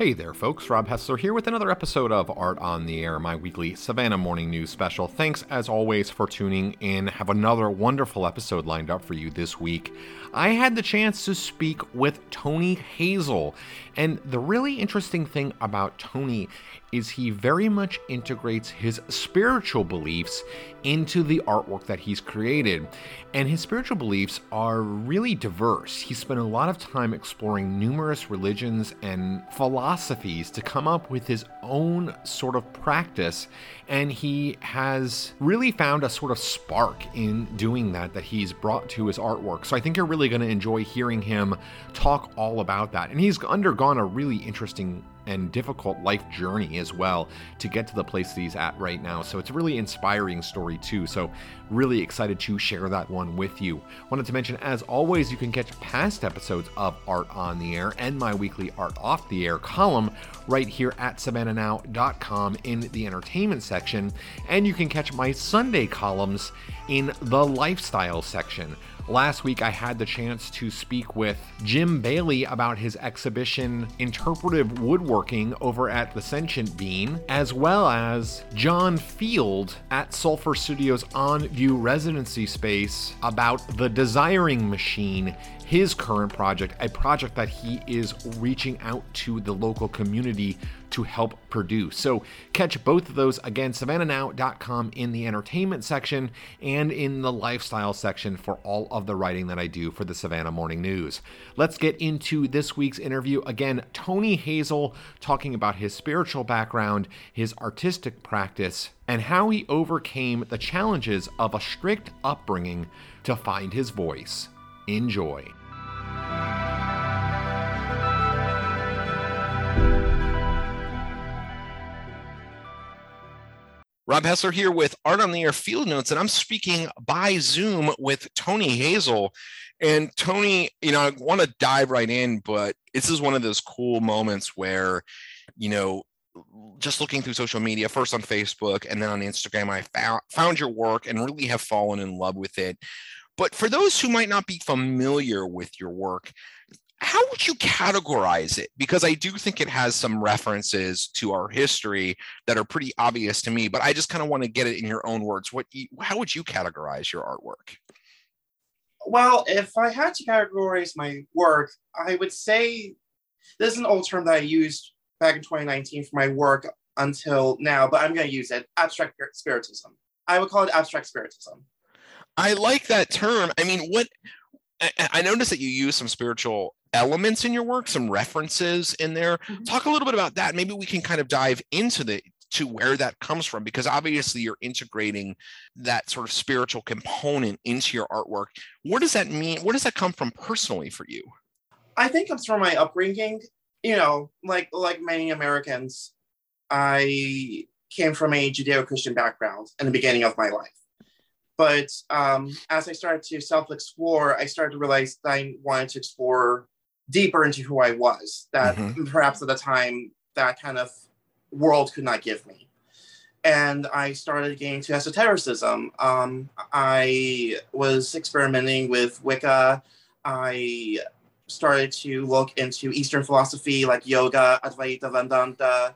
Hey there, folks. Rob Hessler here with another episode of Art on the Air, my weekly Savannah morning news special. Thanks, as always, for tuning in. Have another wonderful episode lined up for you this week. I had the chance to speak with Tony Hazel, and the really interesting thing about Tony is he very much integrates his spiritual beliefs into the artwork that he's created. And his spiritual beliefs are really diverse. He spent a lot of time exploring numerous religions and philosophies to come up with his own sort of practice. And he has really found a sort of spark in doing that that he's brought to his artwork. So I think you're really going to enjoy hearing him talk all about that. And he's undergone a really interesting and difficult life journey as well to get to the place that he's at right now. So it's a really inspiring story too. So really excited to share that one with you. Wanted to mention, as always, you can catch past episodes of Art on the Air and my weekly Art Off the Air column right here at savannahnow.com in the entertainment section. And you can catch my Sunday columns in the lifestyle section. Last week, I had the chance to speak with Jim Bailey about his exhibition Interpretive Woodworking over at the Sentient Bean, as well as John Field at Sulfur Studios On View residency space about the Desiring Machine his current project, a project that he is reaching out to the local community to help produce. So catch both of those again, savannahnow.com in the entertainment section and in the lifestyle section for all of the writing that I do for the Savannah Morning News. Let's get into this week's interview. Again, Tony Hazel talking about his spiritual background, his artistic practice, and how he overcame the challenges of a strict upbringing to find his voice. Enjoy. Rob Hessler here with Art on the Air Field Notes, and I'm speaking by Zoom with Tony Hazel. And Tony, you know, I want to dive right in, but this is one of those cool moments where, you know, just looking through social media, first on Facebook and then on Instagram, I found found your work and really have fallen in love with it. But for those who might not be familiar with your work, how would you categorize it? Because I do think it has some references to our history that are pretty obvious to me, but I just kind of want to get it in your own words. What, how would you categorize your artwork? Well, if I had to categorize my work, I would say this is an old term that I used back in 2019 for my work until now, but I'm going to use it abstract spiritism. I would call it abstract spiritism. I like that term. I mean, what I noticed that you use some spiritual elements in your work, some references in there. Mm-hmm. Talk a little bit about that. Maybe we can kind of dive into the to where that comes from because obviously you're integrating that sort of spiritual component into your artwork. What does that mean? Where does that come from personally for you? I think it's from my upbringing. You know, like like many Americans, I came from a Judeo-Christian background in the beginning of my life. But um, as I started to self-explore, I started to realize that I wanted to explore deeper into who I was that mm-hmm. perhaps at the time that kind of world could not give me. And I started getting into esotericism. Um, I was experimenting with Wicca. I started to look into Eastern philosophy like yoga, Advaita Vedanta.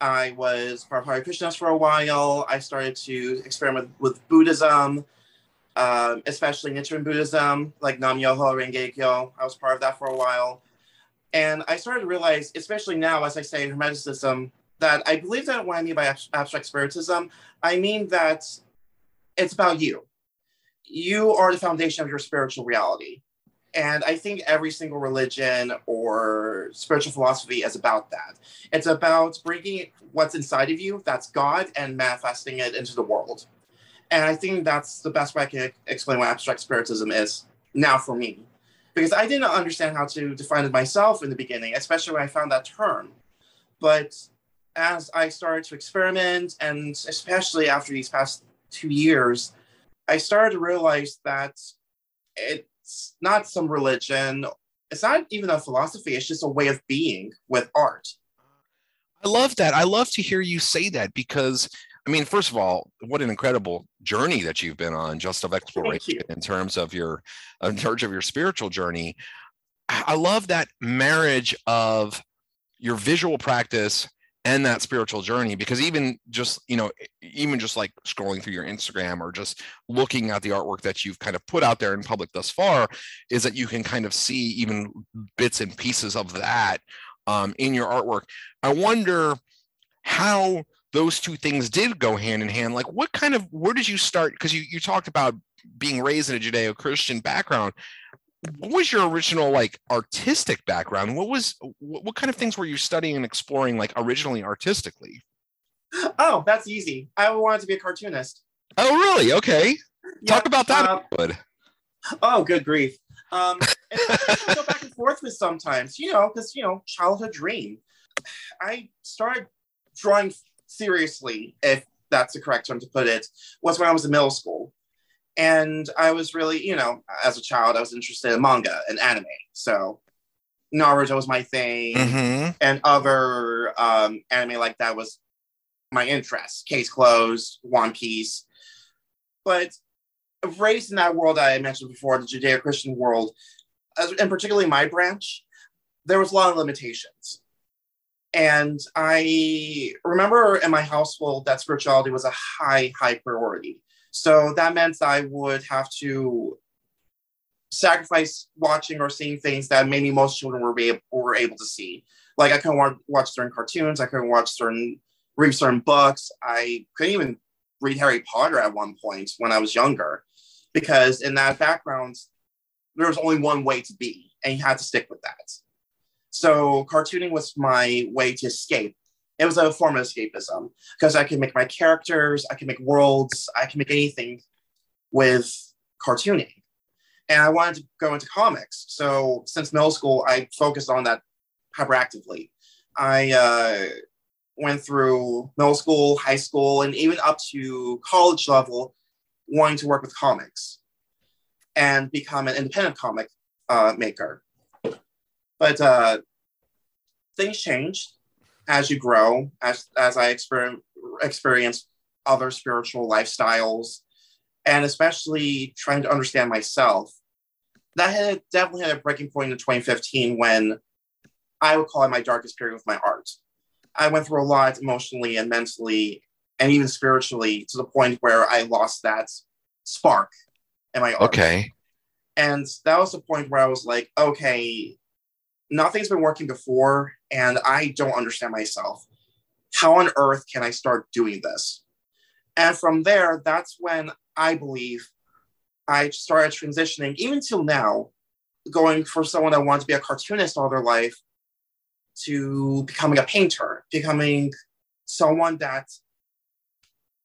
I was part of Hare Krishnas for a while. I started to experiment with Buddhism um, especially Nichiren Buddhism, like Nam Myoho Renge Kyo. I was part of that for a while. And I started to realize, especially now, as I say, in Hermeticism, that I believe that what I mean by abstract spiritism, I mean that it's about you. You are the foundation of your spiritual reality. And I think every single religion or spiritual philosophy is about that. It's about bringing what's inside of you, that's God, and manifesting it into the world. And I think that's the best way I can explain what abstract spiritism is now for me. Because I didn't understand how to define it myself in the beginning, especially when I found that term. But as I started to experiment, and especially after these past two years, I started to realize that it's not some religion, it's not even a philosophy, it's just a way of being with art. I love that. I love to hear you say that because I mean, first of all, what an incredible journey that you've been on, just of exploration in terms of your, in terms of your spiritual journey. I love that marriage of your visual practice and that spiritual journey because even just you know even just like scrolling through your instagram or just looking at the artwork that you've kind of put out there in public thus far is that you can kind of see even bits and pieces of that um, in your artwork. I wonder how those two things did go hand in hand. Like what kind of where did you start? Because you, you talked about being raised in a judeo-christian background what was your original like artistic background? What was what, what kind of things were you studying and exploring like originally artistically? Oh that's easy. I wanted to be a cartoonist. Oh really? Okay. Yeah, talk about that uh, oh good grief. Um go back and forth with sometimes you know because you know childhood dream. I started drawing seriously if that's the correct term to put it was when i was in middle school and I was really, you know, as a child, I was interested in manga and anime. So Naruto was my thing, mm-hmm. and other um, anime like that was my interest. Case closed, One Piece. But raised in that world I mentioned before, the Judeo-Christian world, and particularly my branch, there was a lot of limitations. And I remember in my household that spirituality was a high, high priority. So that meant I would have to sacrifice watching or seeing things that maybe most children were, able, were able to see. Like I couldn't watch certain cartoons, I couldn't watch certain read certain books. I couldn't even read Harry Potter at one point when I was younger, because in that background, there was only one way to be, and you had to stick with that. So cartooning was my way to escape it was a form of escapism because I can make my characters, I can make worlds, I can make anything with cartooning. And I wanted to go into comics. So since middle school, I focused on that hyperactively. I uh, went through middle school, high school, and even up to college level, wanting to work with comics and become an independent comic uh, maker. But uh, things changed as you grow, as as I experience experience other spiritual lifestyles, and especially trying to understand myself, that had definitely had a breaking point in 2015 when I would call it my darkest period with my art. I went through a lot emotionally and mentally and even spiritually to the point where I lost that spark in my art. Okay. And that was the point where I was like, okay, nothing's been working before and I don't understand myself. How on earth can I start doing this? And from there, that's when I believe I started transitioning, even till now, going for someone that wants to be a cartoonist all their life to becoming a painter, becoming someone that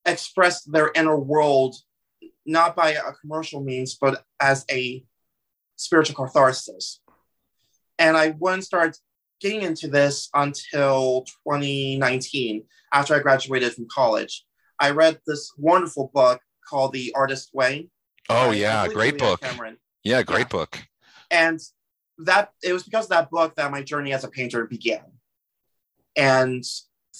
expressed their inner world not by a commercial means, but as a spiritual catharsis. And I wouldn't start getting into this until 2019 after I graduated from college. I read this wonderful book called The Artist Way. Oh, yeah, great book. Cameron. Yeah, great yeah. book. And that it was because of that book that my journey as a painter began. And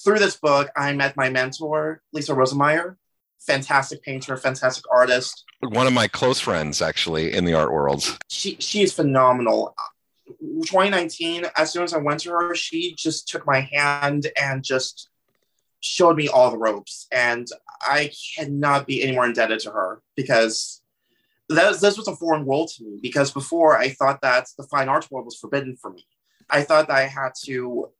through this book, I met my mentor, Lisa Rosemeyer, fantastic painter, fantastic artist. One of my close friends, actually, in the art world. She she is phenomenal. 2019, as soon as I went to her, she just took my hand and just showed me all the ropes. And I cannot be any more indebted to her because that, this was a foreign world to me. Because before I thought that the fine arts world was forbidden for me. I thought that I had to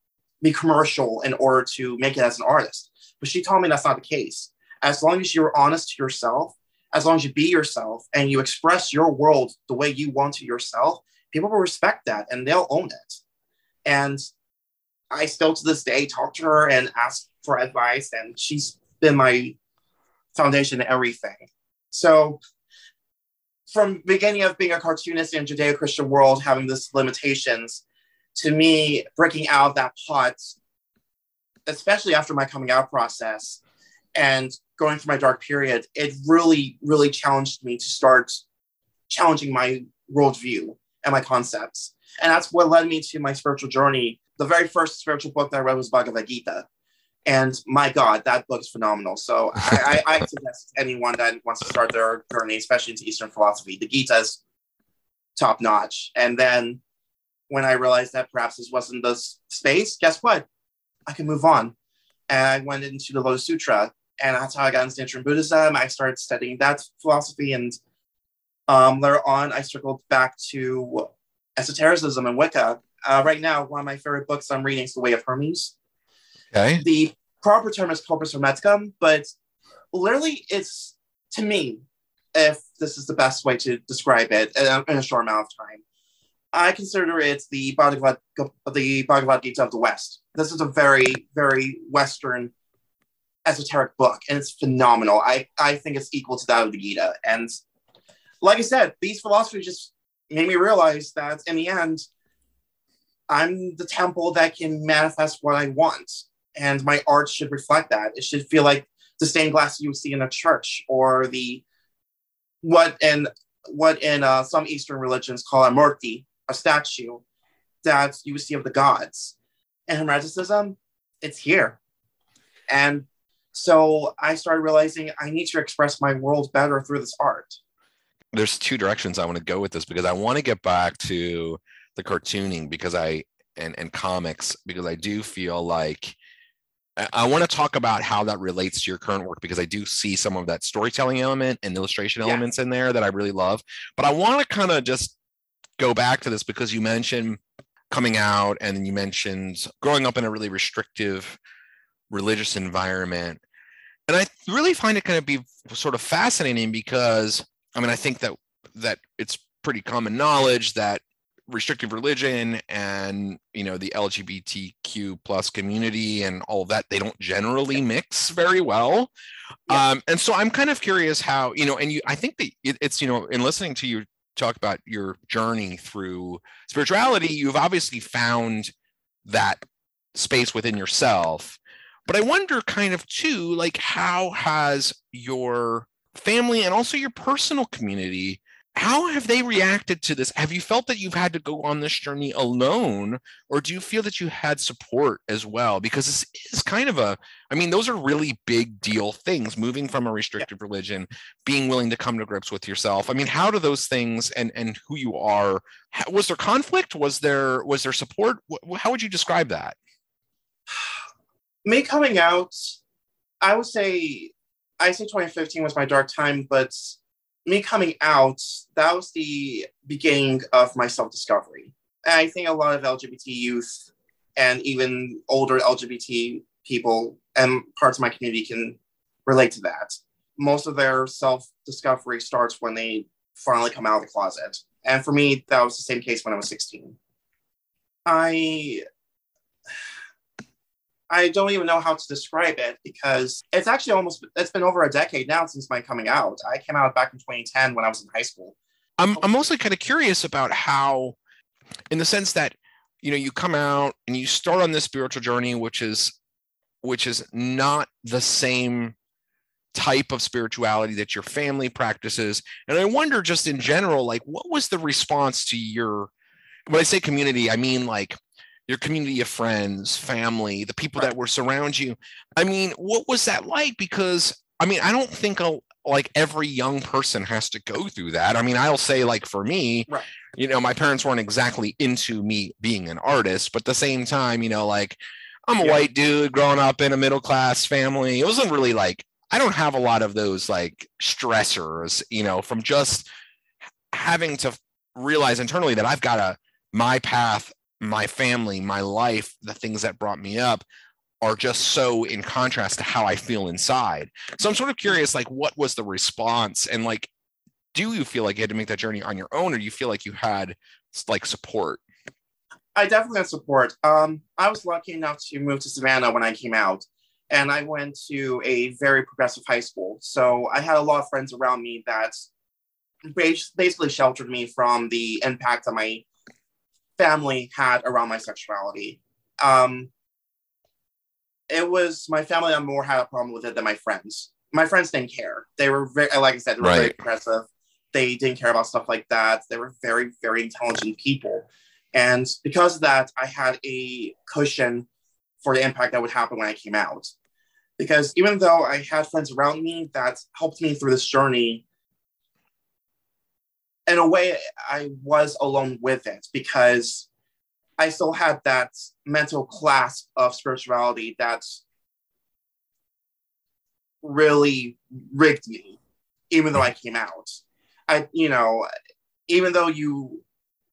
be commercial in order to make it as an artist. But she told me that's not the case. As long as you're honest to yourself, as long as you be yourself and you express your world the way you want to yourself, people will respect that and they'll own it. And I still to this day talk to her and ask for advice, and she's been my foundation in everything. So from beginning of being a cartoonist in Judeo-Christian world, having this limitations, to me, breaking out of that pot, especially after my coming out process and going through my dark period, it really, really challenged me to start challenging my worldview and my concepts. And that's what led me to my spiritual journey. The very first spiritual book that I read was Bhagavad Gita. And my God, that book is phenomenal. So I, I, I suggest anyone that wants to start their journey, especially into Eastern philosophy, the Gita is top notch. And then when I realized that perhaps this wasn't the space, guess what? I can move on. And I went into the Lotus Sutra, and that's how I got into Nichiren Buddhism. I started studying that philosophy, and um, later on, I circled back to esotericism and Wicca. Uh, right now, one of my favorite books I'm reading is The Way of Hermes. Okay. The proper term is Corpus Hermeticum, but literally, it's to me, if this is the best way to describe it in a short amount of time, I consider it the Bhagavad, the Bhagavad Gita of the West. This is a very, very Western esoteric book, and it's phenomenal. I, I think it's equal to that of the Gita. And like I said, these philosophies just made me realize that in the end, I'm the temple that can manifest what I want. And my art should reflect that. It should feel like the stained glass you see in a church or the what in what in uh, some Eastern religions call a murti, a statue that you would see of the gods. And Hermeticism, it's here. And so I started realizing I need to express my world better through this art. There's two directions I want to go with this because I want to get back to the cartooning because I and and comics because I do feel like I want to talk about how that relates to your current work because I do see some of that storytelling element and illustration yeah. elements in there that I really love. But I want to kind of just go back to this because you mentioned coming out and then you mentioned growing up in a really restrictive religious environment. And I really find it kind of be sort of fascinating because I mean I think that that it's pretty common knowledge that restrictive religion and you know the lgbtq plus community and all that they don't generally mix very well. Yeah. um, and so i'm kind of curious how you know and you i think that it, it's you know in listening to you talk about your journey through spirituality you've obviously found that space within yourself. But i wonder kind of too like how has your family and also your personal community how have they reacted to this? Have you felt that you've had to go on this journey alone, or do you feel that you had support as well? Because this is kind of a, I mean, those are really big deal things moving from a restrictive yeah. religion, being willing to come to grips with yourself. I mean, how do those things and and who you are, was there conflict? Was there was there support? How would you describe that? Me coming out, I would say, I say 2015 was my dark time, but me coming out, that was the beginning of my self discovery. I think a lot of LGBT youth and even older LGBT people and parts of my community can relate to that. Most of their self discovery starts when they finally come out of the closet. And for me, that was the same case when I was 16. I I don't even know how to describe it because it's actually almost it's been over a decade now since my coming out. I came out back in 2010 when I was in high school. I'm I'm mostly kind of curious about how, in the sense that you know you come out and you start on this spiritual journey, which is which is not the same type of spirituality that your family practices. And I wonder just in general, like what was the response to your when I say community, I mean like your community of friends, family, the people right. that were surround you. I mean, what was that like? Because I mean, I don't think a, like every young person has to go through that. I mean, I'll say like for me, right. you know, my parents weren't exactly into me being an artist, but at the same time, you know, like I'm a yeah. white dude growing up in a middle class family. It wasn't really like I don't have a lot of those like stressors, you know, from just having to realize internally that I've got a my path my family, my life, the things that brought me up are just so in contrast to how I feel inside. So I'm sort of curious, like, what was the response? And like, do you feel like you had to make that journey on your own, or do you feel like you had like support? I definitely had support. Um, I was lucky enough to move to Savannah when I came out, and I went to a very progressive high school. So I had a lot of friends around me that basically sheltered me from the impact of my family had around my sexuality. Um, it was my family that more had a problem with it than my friends. My friends didn't care. They were very, like I said, they were right. very aggressive. They didn't care about stuff like that. They were very, very intelligent people. And because of that, I had a cushion for the impact that would happen when I came out. Because even though I had friends around me that helped me through this journey, in a way, I was alone with it because I still had that mental clasp of spirituality that's really rigged me, even though I came out. I, you know, even though you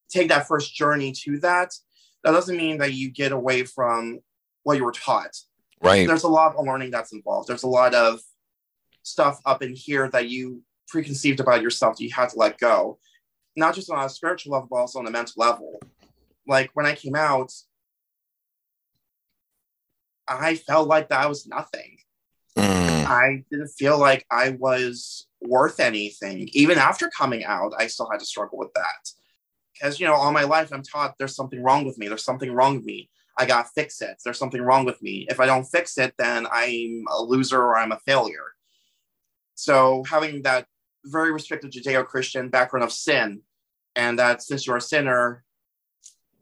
take that first journey to that, that doesn't mean that you get away from what you were taught. Right. There's a lot of learning that's involved. There's a lot of stuff up in here that you preconceived about yourself that you had to let go, not just on a spiritual level, but also on a mental level. Like when I came out, I felt like that was nothing. Mm. I didn't feel like I was worth anything. Even after coming out, I still had to struggle with that. Because, you know, all my life I'm taught there's something wrong with me. There's something wrong with me. I got to fix it. There's something wrong with me. If I don't fix it, then I'm a loser or I'm a failure. So having that very restricted Judeo Christian background of sin, and that since you're a sinner,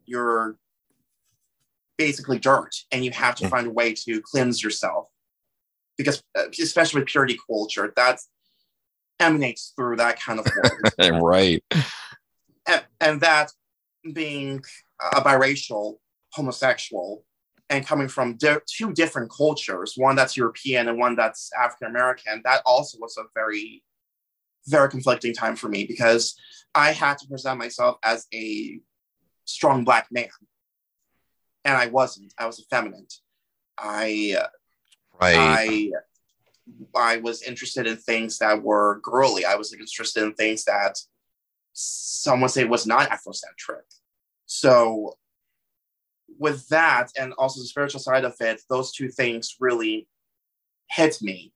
you're basically dirt and you have to find a way to cleanse yourself. Because uh, especially with purity culture that emanates through that kind of word right. and, and that being a biracial homosexual and coming from di- two different cultures one that's european and one that's african american that also was a very very conflicting time for me because i had to present myself as a strong black man and i wasn't i was effeminate i Right. I I was interested in things that were girly. I was interested in things that some would say was not Afrocentric. So with that and also the spiritual side of it, those two things really hit me.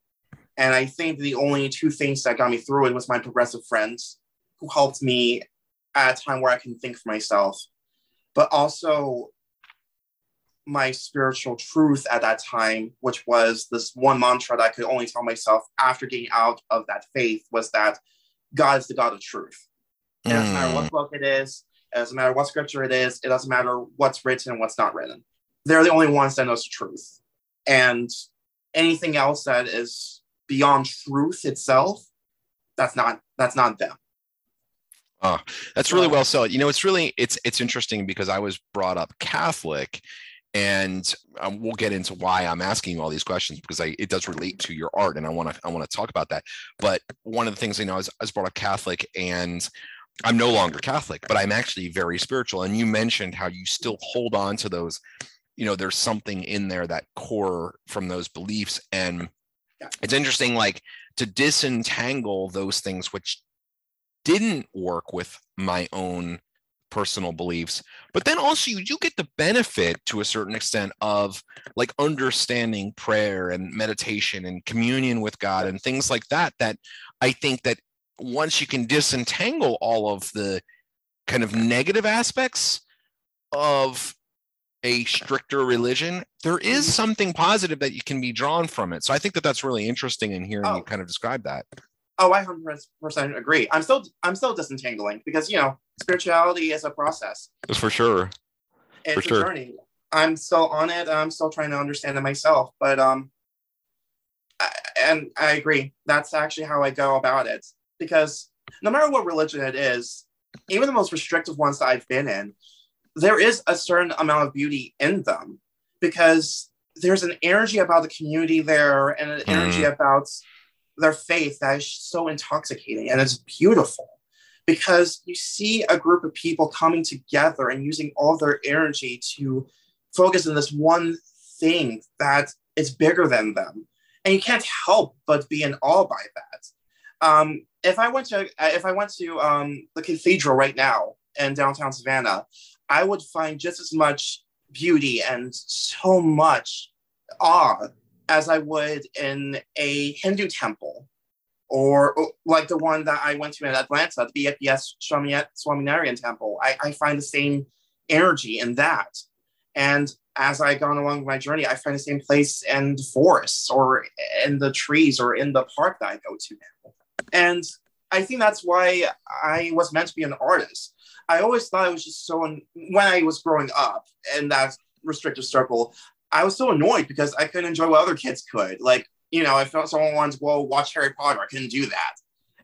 And I think the only two things that got me through it was my progressive friends who helped me at a time where I can think for myself, but also my spiritual truth at that time, which was this one mantra that I could only tell myself after getting out of that faith, was that God is the God of truth. It doesn't matter what mm. book it is, it doesn't matter what scripture it is, it doesn't matter what's written and what's not written. They're the only ones that knows the truth. And anything else that is beyond truth itself, that's not that's not them. Oh, that's really well said. You know, it's really it's it's interesting because I was brought up Catholic, and um, we'll get into why I'm asking you all these questions because I, it does relate to your art, and I want to I want to talk about that. But one of the things you know, I was, I was brought up Catholic, and I'm no longer Catholic, but I'm actually very spiritual. And you mentioned how you still hold on to those. You know, there's something in there that core from those beliefs, and. It's interesting, like to disentangle those things which didn't work with my own personal beliefs but then also you, you get the benefit to a certain extent of like understanding prayer and meditation and communion with god and things like that that i think that once you can disentangle all of the kind of negative aspects of a stricter religion there is Mhm. something positive that you can be drawn from it so i think that that's really interesting in hearing Oh. you kind of describe that Oh, I hundred percent agree. I'm still I'm still disentangling because you know spirituality is a process. That's for sure It's sure. a journey. I'm still on it. I'm still trying to understand it myself. But um, I, and I agree. That's actually how I go about it because no matter what religion it is, even the most restrictive ones that I've been in, there is a certain amount of beauty in them because there's an energy about the community there and an energy about their faith that is so intoxicating and it's beautiful because you see a group of people coming together and using all their energy to focus on this one thing that is bigger than them. And you can't help but be in awe by that. Um, if i went to if i went to um, the cathedral right now in downtown savannah i would find just as much beauty and so much awe as I would in a Hindu temple or, or like the one that I went to in Atlanta, the BAPS Swaminarayan temple. I, I find the same energy in that. And as I've gone along my journey, I find the same place in the forests or in the trees or in the park that I go to now. And I think that's why I was meant to be an artist. I always thought it was just so, when I was growing up in that restrictive circle, I was so annoyed because I couldn't enjoy what other kids could. Like, you know, if someone wanted to go watch Harry Potter, I couldn't do that.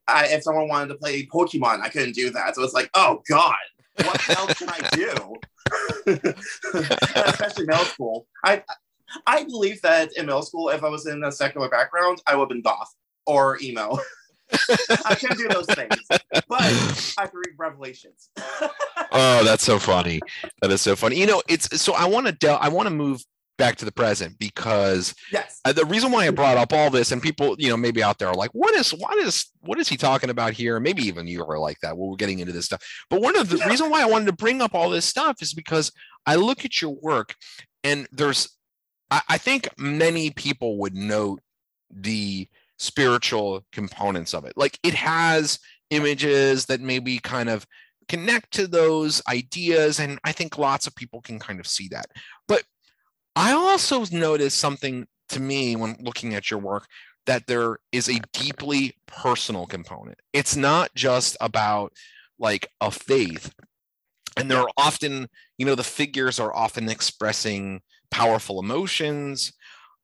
I, if someone wanted to play Pokemon, I couldn't do that. So it's like, oh God, what else can I do? especially middle school. I I believe that in middle school, if I was in a secular background, I would have been goth or emo. I can't do those things, but I can read Revelations. oh, that's so funny. That is so funny. You know, it's so I want to del- I want to move back to the present because yes, the reason why I brought up all this and people, you know, maybe out there are like, what is what is what is he talking about here? Maybe even you are like that. Well, we're getting into this stuff. But one of the yeah. reason why I wanted to bring up all this stuff is because I look at your work and there's I, I think many people would note the spiritual components of it. Like it has images that maybe kind of connect to those ideas. And I think lots of people can kind of see that. But I also noticed something to me when looking at your work that there is a deeply personal component. It's not just about like a faith. And there are often, you know, the figures are often expressing powerful emotions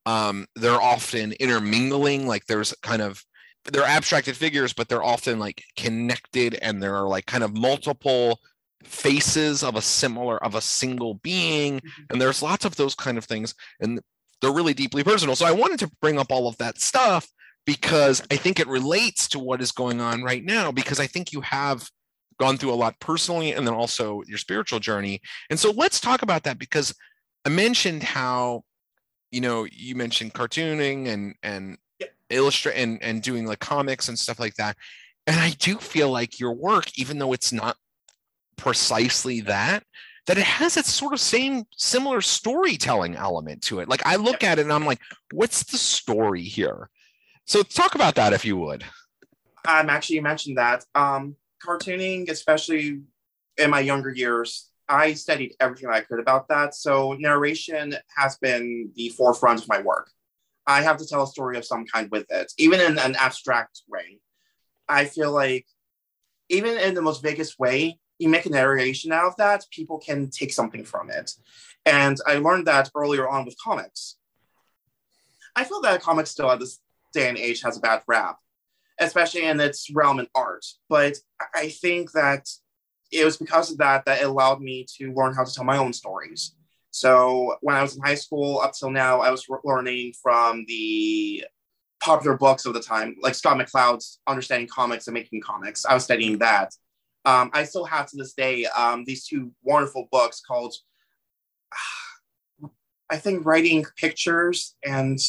um, they're often intermingling like there's kind of they're abstracted figures but they're often like connected and there are like kind of multiple faces of a similar of a single being. Mm-hmm. and there's lots of those kind of things and they're really deeply personal. So i wanted to bring up all of that stuff because i think it relates to what is going on right now because i think you have gone through a lot personally and then also your spiritual journey. And so let's talk about that because i mentioned how you know, you mentioned cartooning and and yeah. illustrate and and doing like comics and stuff like that. And I do feel like your work, even though it's not precisely that, that it has that sort of same similar storytelling element to it. Like I look yeah. at it and I'm like, what's the story here? So talk about that if you would. I'm um, actually you mentioned that. Um cartooning, especially in my younger years, I studied everything I could about that. So narration has been the forefront of my work. I have to tell a story of some kind with it, even in an abstract way. I feel like even in the most vaguest way, you make a narration out of that, people can take something from it. And I learned that earlier on with comics. I feel that comics still at this day and age has a bad rap, especially in its realm in art. But I think that it was because of that that it allowed me to learn how to tell my own stories. So when I was in high school up till now, I was learning from the popular books of the time, like Scott McCloud's Understanding Comics and Making Comics. I was studying that. Um, I still have to this day um, these two wonderful books called, I think, Writing Pictures and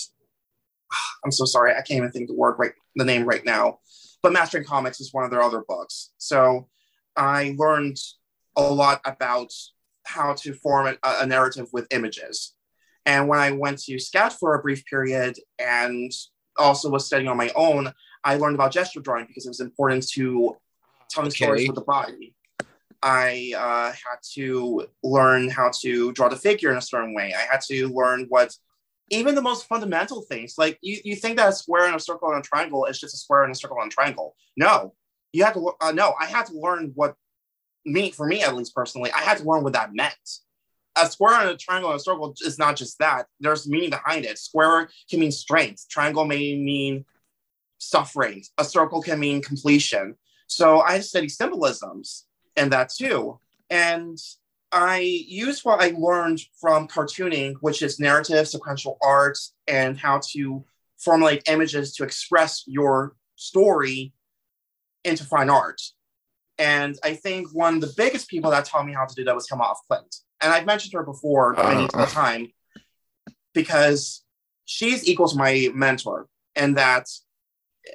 I'm so sorry, I can't even think the word right, the name right now. But Mastering Comics is one of their other books. So I learned a lot about how to form a, a, narrative with images. And when I went to SCAD for a brief period and also was studying on my own, I learned about gesture drawing because it was important to tell okay. stories with the body. I uh, had to learn how to draw the figure in a certain way. I had to learn what even the most fundamental things, like you, you think that a square and a circle and a triangle is just a square and a circle and a triangle. No, you have to uh, no i had to learn what me for me at least personally i had to learn what that meant. A square and a triangle and a circle is not just that. There's meaning behind it. Square can mean strength. Triangle may mean suffering. A circle can mean completion. So i study symbolisms and that too. And i use what i learned from cartooning which is narrative sequential art and how to formulate images to express your story into fine art. And I think one of the biggest people that taught me how to do that was Hilma af Klint. And I've mentioned her before many uh, time because she's equal to my mentor and that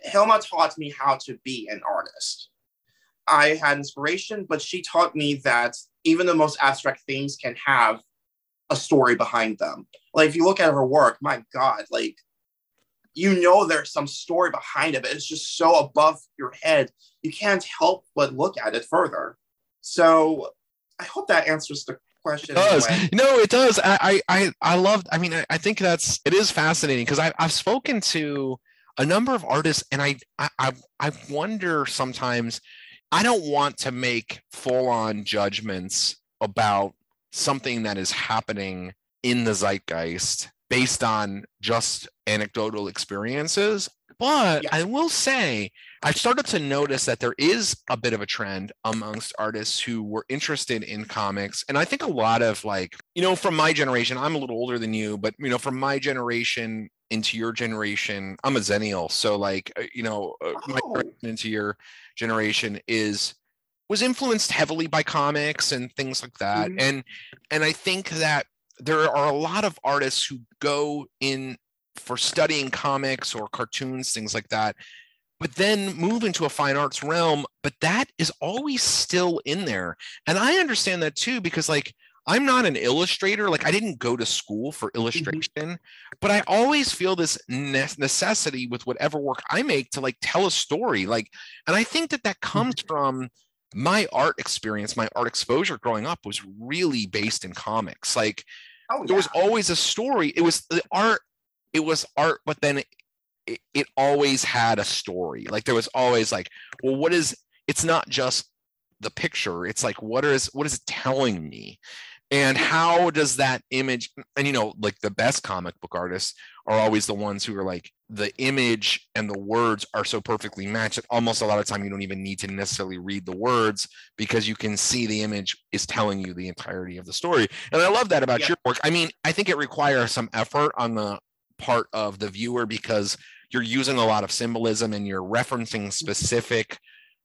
Hilma taught me how to be an artist. I had inspiration, but she taught me that even the most abstract things can have a story behind them. Like if you look at her work, my God, like you know there's some story behind it, but it's just so above your head, you can't help but look at it further. So I hope that answers the question. It does. No, it does. I I I love. I mean, I, I think that's it is fascinating because I I've spoken to a number of artists, and I I I wonder sometimes. I don't want to make full on judgments about something that is happening in the zeitgeist based on just anecdotal experiences. But I will say, I've started to notice that there is a bit of a trend amongst artists who were interested in comics. And I think a lot of like, you know, from my generation, I'm a little older than you, but you know, from my generation into your generation, I'm a Xennial, so like, uh, you know, uh, my Oh. generation into your generation is was influenced heavily by comics and things like that, Mhm. and and I think that there are a lot of artists who go in for studying comics or cartoons, things like that, but then move into a fine arts realm. But that is always still in there. And I understand that too, because like I'm not an illustrator. Like I didn't go to school for mm-hmm. illustration, but I always feel this ne- necessity with whatever work I make to like tell a story. Like, and I think that that mm-hmm. comes from my art experience, my art exposure growing up was really based in comics. Like Oh, there was always a story. It was the art. It was art, but then it, it always had a story. Like there was always like, well, what is? It's not just the picture. It's like what is what is it telling me, and how does that image? And you know, like the best comic book artists are always the ones who are like the image and the words are so perfectly matched that almost a lot of time you don't even need to necessarily read the words because you can see the image is telling you the entirety of the story. And I love that about Yeah. your work. I mean, I think it requires some effort on the part of the viewer because you're using a lot of symbolism and you're referencing specific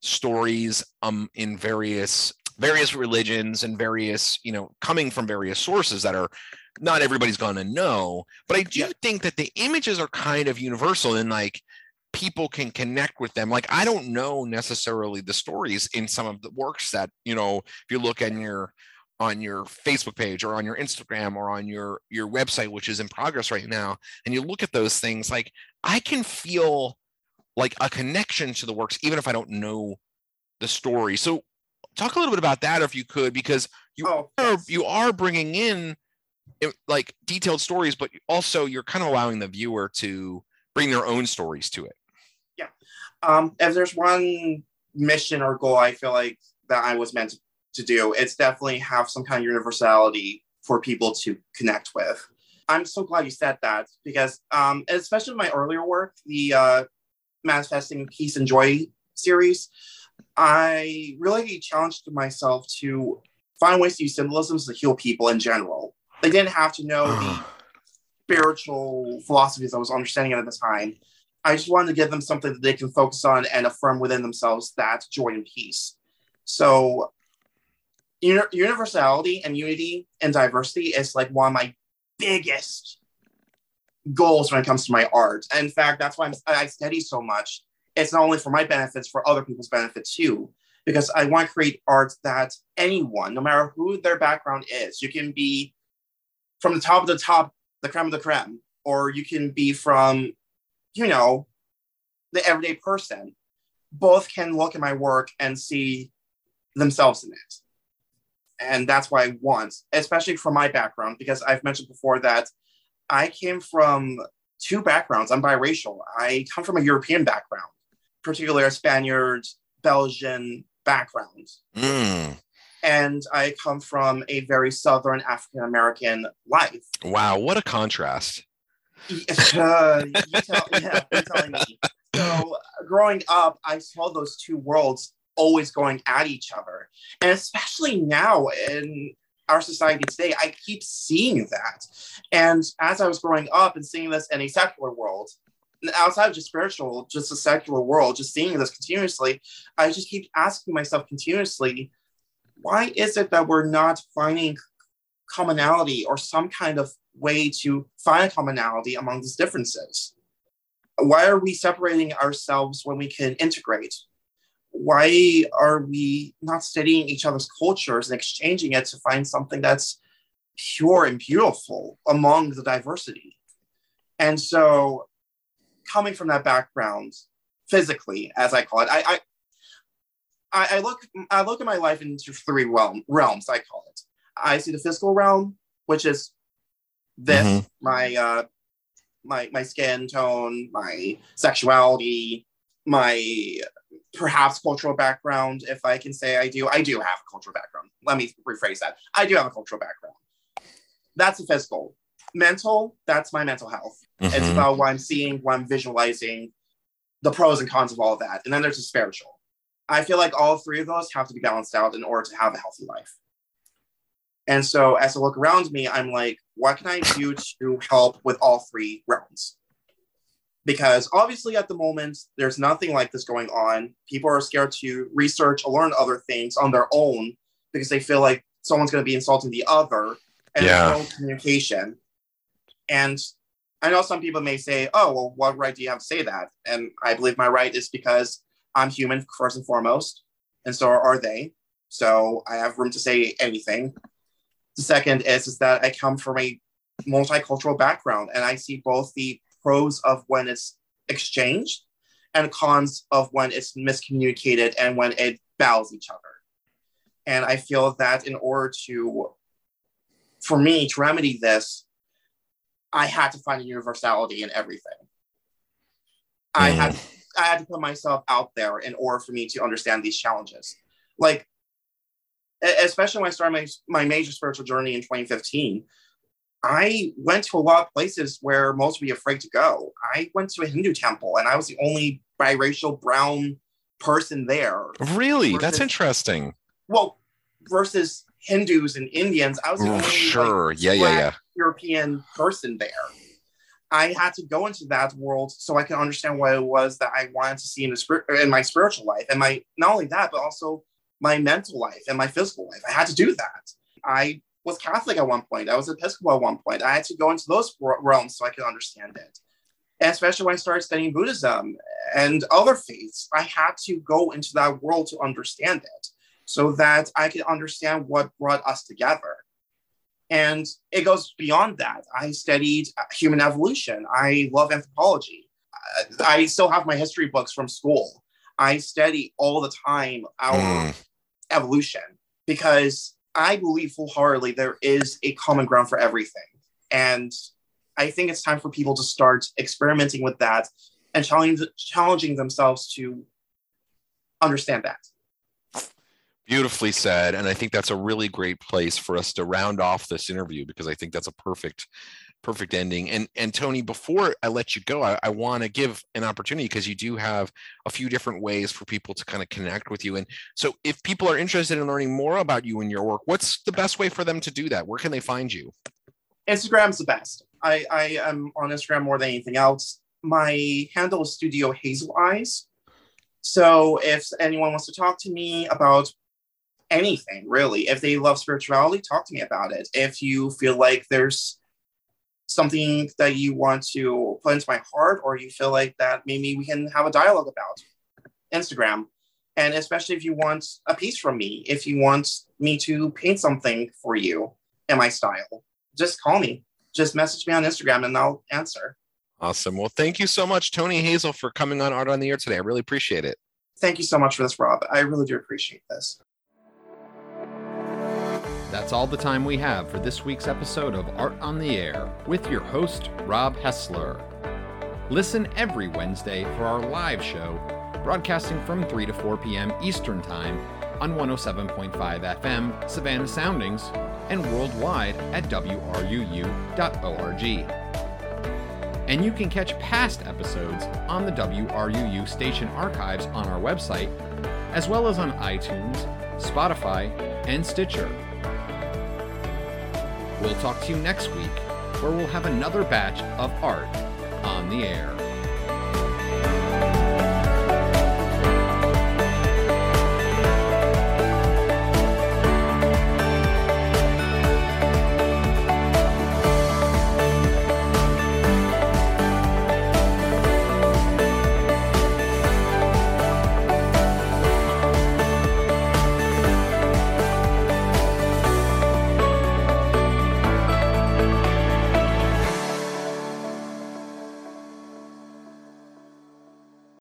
stories um in various various religions and various you know coming from various sources that are not everybody's going to know but i do Yeah. think that the images are kind of universal and like people can connect with them like i don't know necessarily the stories in some of the works that you know if you look on your on your facebook page or on your instagram or on your your website which is in progress right now and you look at those things like i can feel like a connection to the works even if i don't know the story so talk a little bit about that if you could because you Oh, are yes. you are bringing in like detailed stories but also you're kind of allowing the viewer to bring their own stories to it Yeah. um, if there's one mission or goal I feel like that I was meant to, to do, it's definitely have some kind of universality for people to connect with. I'm so glad you said that because, um, especially my earlier work, the uh, Manifesting Peace and Joy series, I really challenged myself to find ways to use symbolisms to heal people in general. They didn't have to know the spiritual philosophies I was understanding at the time. I just wanted to give them something that they can focus on and affirm within themselves that joy and peace. So, uni- universality and unity and diversity is like one of my biggest goals when it comes to my art. And in fact, that's why I'm, I study so much. It's not only for my benefits, for other people's benefit too, because I want to create art that anyone, no matter who their background is, you can be from the top of the top, the creme of the creme, or you can be from you know, the everyday person, both can look at my work and see themselves in it. And that's what I want, especially from my background, because I've mentioned before that I came from two backgrounds. I'm biracial. I come from a European background, particularly a Spaniard, Belgian background. Mm, And I come from a very Southern African American life. wow what a contrast uh, you tell, yeah, you're telling me. So growing up, I saw those two worlds always going at each other, and especially now in our society today, I keep seeing that. And as I was growing up and seeing this in a secular world, outside of just spiritual, just the secular world, just seeing this continuously, I just keep asking myself continuously, why is it that we're not finding commonality or some kind of way to find commonality among these differences? Why are we separating ourselves when we can integrate? Why are we not studying each other's cultures and exchanging it to find something that's pure and beautiful among the diversity? And so, coming from that background, physically, as I call it, I, I I, look I look at my life into three realm, realms. I call it. I see the physical realm, which is this Mhm. my uh, my my skin tone, my sexuality, my perhaps cultural background. If I can say I do, I do have a cultural background. Let me rephrase that. I do have a cultural background. That's the physical. Mental. That's my mental health. It's Mhm. about what I'm seeing, what I'm visualizing, the pros and cons of all of that. And then there's the spiritual. I feel like all three of those have to be balanced out in order to have a healthy life. And so as I look around me, I'm like, what can I do to help with all three realms? Because obviously at the moment, there's nothing like this going on. People are scared to research or learn other things on their own because they feel like someone's going to be insulting the other and Yeah. no communication. And I know some people may say, oh, well, what right do you have to say that? And I believe my right is because I'm human first and foremost, and so are they. So I have room to say anything. The second is, is that I come from a multicultural background and I see both the pros of when it's exchanged and cons of when it's miscommunicated and when it bows each other. And I feel that in order to, for me to remedy this, I had to find a universality in everything. I had mm. I had to put myself out there in order for me to understand these challenges. Like, especially when I started my, my major spiritual journey in 2015, I went to a lot of places where most would be afraid to go. I went to a Hindu temple and I was the only biracial brown person there. Really? That's interesting. Well, versus Hindus and Indians, I was the only like, sure. Yeah, yeah, black yeah. European person there. I had to go into that world so I can understand what it was that I wanted to see in the spirit in my spiritual life, and my not only that, but also my mental life and my physical life. I had to do that. I was Catholic at one point. I was Episcopal at one point. I had to go into those realms so I could understand it. And especially when I started studying Buddhism and other faiths, I had to go into that world to understand it so that I could understand what brought us together. And it goes beyond that. I studied human evolution. I love anthropology. Uh, I still have my history books from school. I study all the time our Mm. evolution because I believe wholeheartedly there is a common ground for everything. And I think it's time for people to start experimenting with that and challenging, challenging themselves to understand that. Beautifully said. And I think that's a really great place for us to round off this interview because I think that's a perfect, perfect ending. And and Tony, before I let you go, I, I want to give an opportunity because you do have a few different ways for people to kind of connect with you. And so if people are interested in learning more about you and your work, what's the best way for them to do that? Where can they find you? Instagram's the best. I, I am on Instagram more than anything else. My handle is Studio Hazel Eyes. So if anyone wants to talk to me about anything, really, if they love spirituality, talk to me about it. If you feel like there's something that you want to put into my heart, or you feel like that maybe we can have a dialogue about, Instagram. And especially if you want a piece from me, if you want me to paint something for you in my style, just call me. Just message me on Instagram and I'll answer. Awesome. Well, thank you so much, Tony Hazel, for coming on Art on the Air today. I really appreciate it. Thank you so much for this, Rob. I really do appreciate this. That's all the time we have for this week's episode of Art on the Air with your host, Rob Hessler. Listen every Wednesday for our live show, broadcasting from 3 to 4 p.m. Eastern Time on 107.5 FM, Savannah Soundings, and worldwide at WRUU.org. And you can catch past episodes on the WRUU station archives on our website, as well as on iTunes, Spotify, and Stitcher. We'll talk to you next week, where we'll have another batch of art on the air.